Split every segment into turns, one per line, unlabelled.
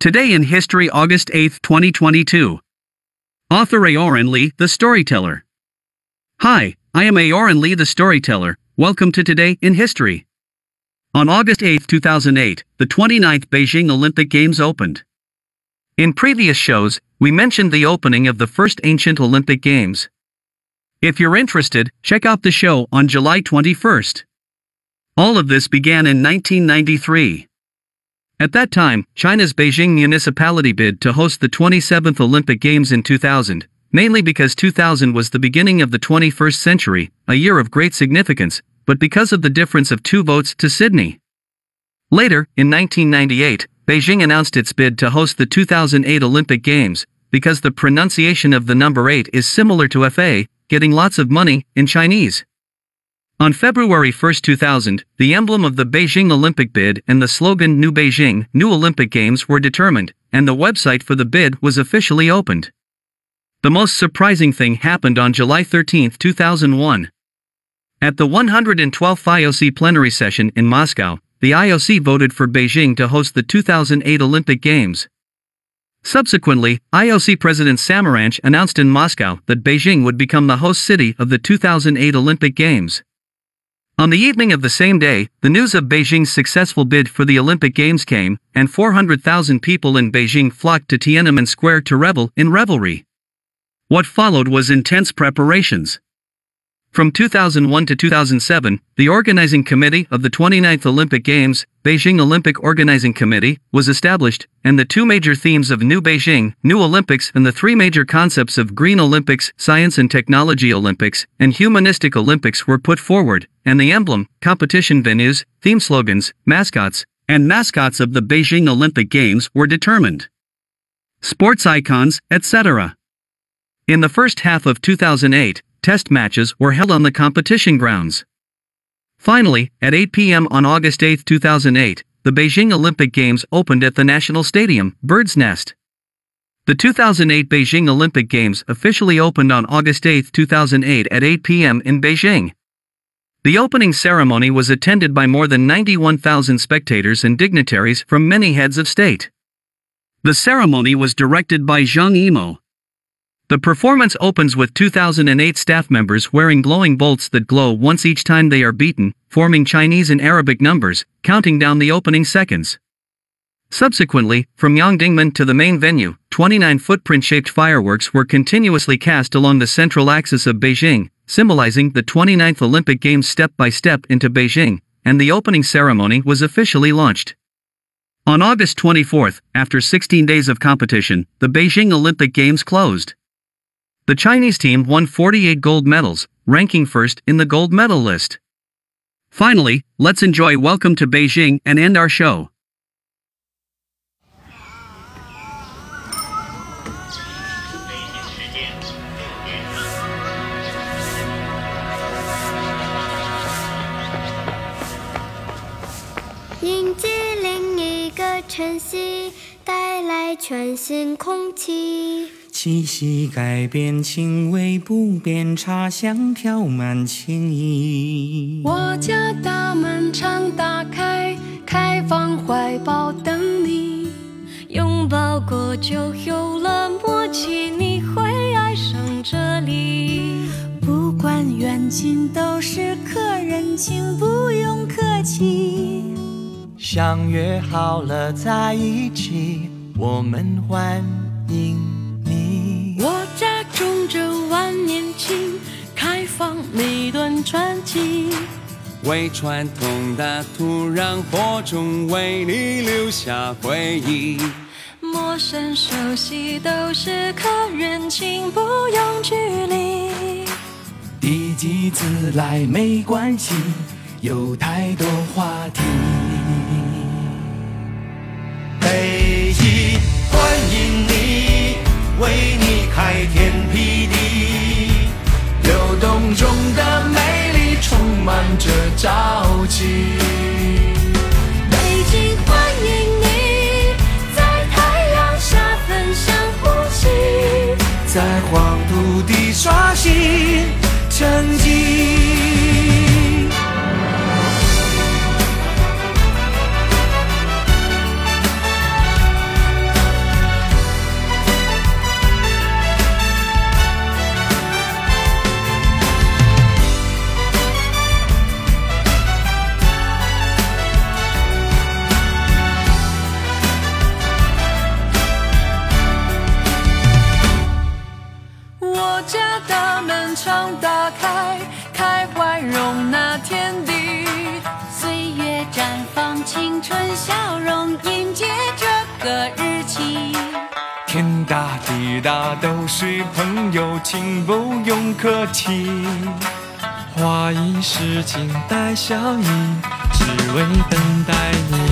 Today in History, August 8, 2022. Author Aoran Lee, the Storyteller. Hi, I am Aoran Lee, the Storyteller. Welcome to Today in History. On August 8, 2008, the 29th Beijing Olympic Games opened. In previous shows, we mentioned the opening of the first ancient Olympic Games. If you're interested, check out the show on July 21st. All of this began in 1993. At that time, China's Beijing municipality bid to host the 27th Olympic Games in 2000, mainly because 2000 was the beginning of the 21st century, a year of great significance, but because of the difference of two votes to Sydney. Later, in 1998, Beijing announced its bid to host the 2008 Olympic Games, because the pronunciation of the number 8 is similar to FA, getting lots of money, in Chinese. On February 1, 2000, the emblem of the Beijing Olympic bid and the slogan New Beijing, New Olympic Games were determined, and the website for the bid was officially opened. The most surprising thing happened on July 13, 2001. At the 112th IOC plenary session in Moscow, the IOC voted for Beijing to host the 2008 Olympic Games. Subsequently, IOC President Samaranch announced in Moscow that Beijing would become the host city of the 2008 Olympic Games. On the evening of the same day, the news of Beijing's successful bid for the Olympic Games came, and 400,000 people in Beijing flocked to Tiananmen Square to revel in revelry. What followed was intense preparations. From 2001 to 2007, the organizing committee of the 29th Olympic Games, Beijing Olympic Organizing Committee, was established, and the two major themes of New Beijing, New Olympics, and the three major concepts of Green Olympics, Science and Technology Olympics, and Humanistic Olympics were put forward, and the emblem, competition venues, theme slogans, mascots, and mascots of the Beijing Olympic Games were determined. Sports icons, etc. In the first half of 2008, test matches were held on the competition grounds. Finally, at 8 p.m. on August 8, 2008, the Beijing Olympic Games opened at the National Stadium, Bird's Nest. The 2008 Beijing Olympic Games officially opened on August 8, 2008 at 8 p.m. in Beijing. The opening ceremony was attended by more than 91,000 spectators and dignitaries from many heads of state. The ceremony was directed by Zhang Yimou, the performance opens with 2008 staff members wearing glowing bolts that glow once each time they are beaten, forming Chinese and Arabic numbers, counting down the opening seconds. Subsequently, from Yongdingmen to the main venue, 29 footprint-shaped fireworks were continuously cast along the central axis of Beijing, symbolizing the 29th Olympic Games step by step into Beijing, and the opening ceremony was officially launched. On August 24, after 16 days of competition, the Beijing Olympic Games closed. The Chinese team won 48 gold medals, ranking first in the gold medal list. Finally, let's enjoy Welcome to Beijing and end our show.
迎接另一个晨曦，带来全新空气。
气息改变，情味不变，茶香飘满情意。
我家大门常打开，开放怀抱等你。
拥抱过就有了默契，你会爱上这里。
不管远近都是客人，请不用客气。
相约好了在一起，我们欢迎。
放每段传奇。
为传统的土壤播种，为你留下回忆。
陌生熟悉都是客人，请不用距离。
第几次来没关系，有太多话题。北京欢迎你，为你。开天辟中的美丽充满着朝气。
窗打开，开怀容纳天地。
岁月绽放青春笑容，迎接这个日期。
天大地大都是朋友，请不用客气。花一世情，带笑意，只为等待你。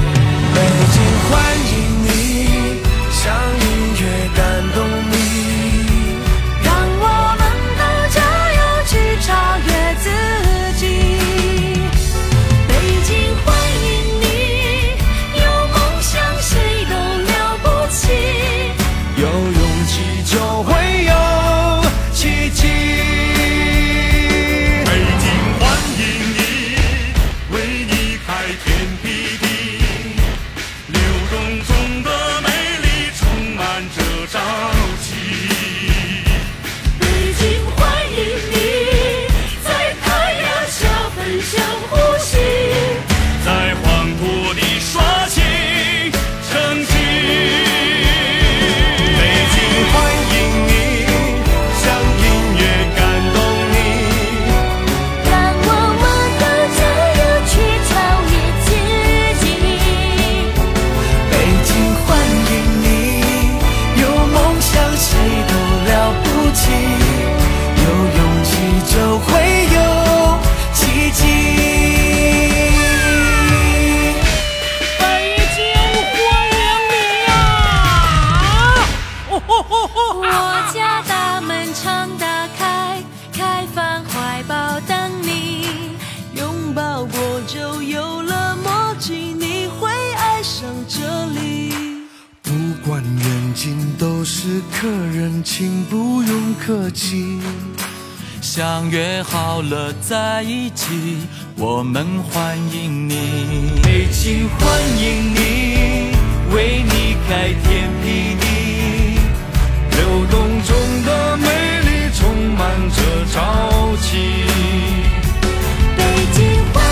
人情不用客气
相约好了在一起我们欢迎你。
北京欢迎你为你开天辟地流动中的美丽充满着朝气。
北京欢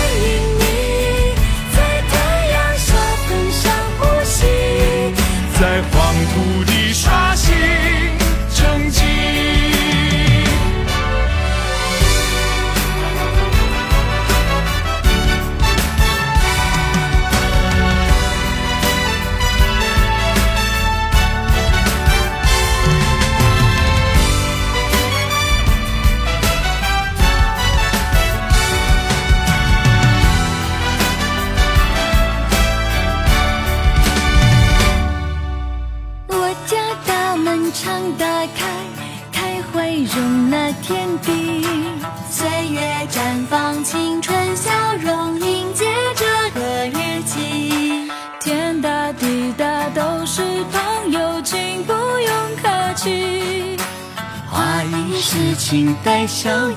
痴情带笑意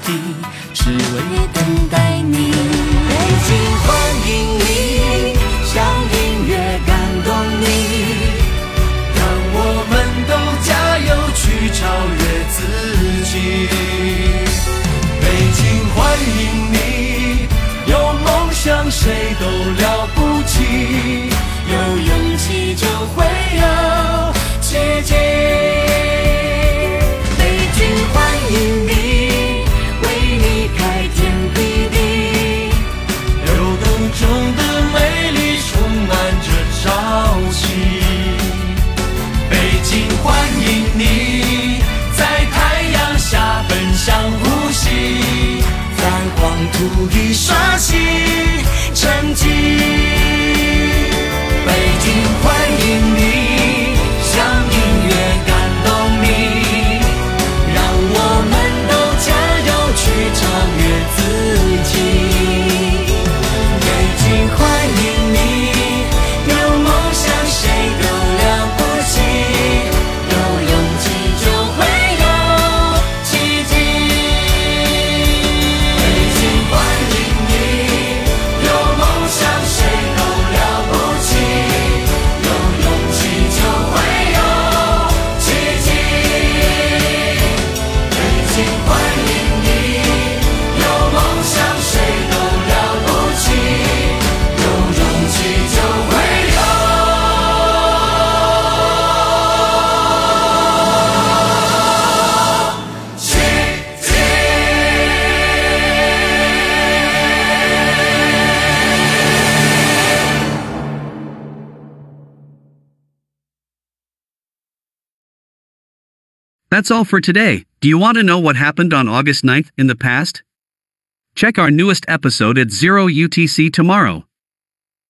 只为等待你。
北京欢迎你。涂一刷新。
That's all for today. Do you want to know what happened on August 9th in the past? Check our newest episode at 0 UTC tomorrow.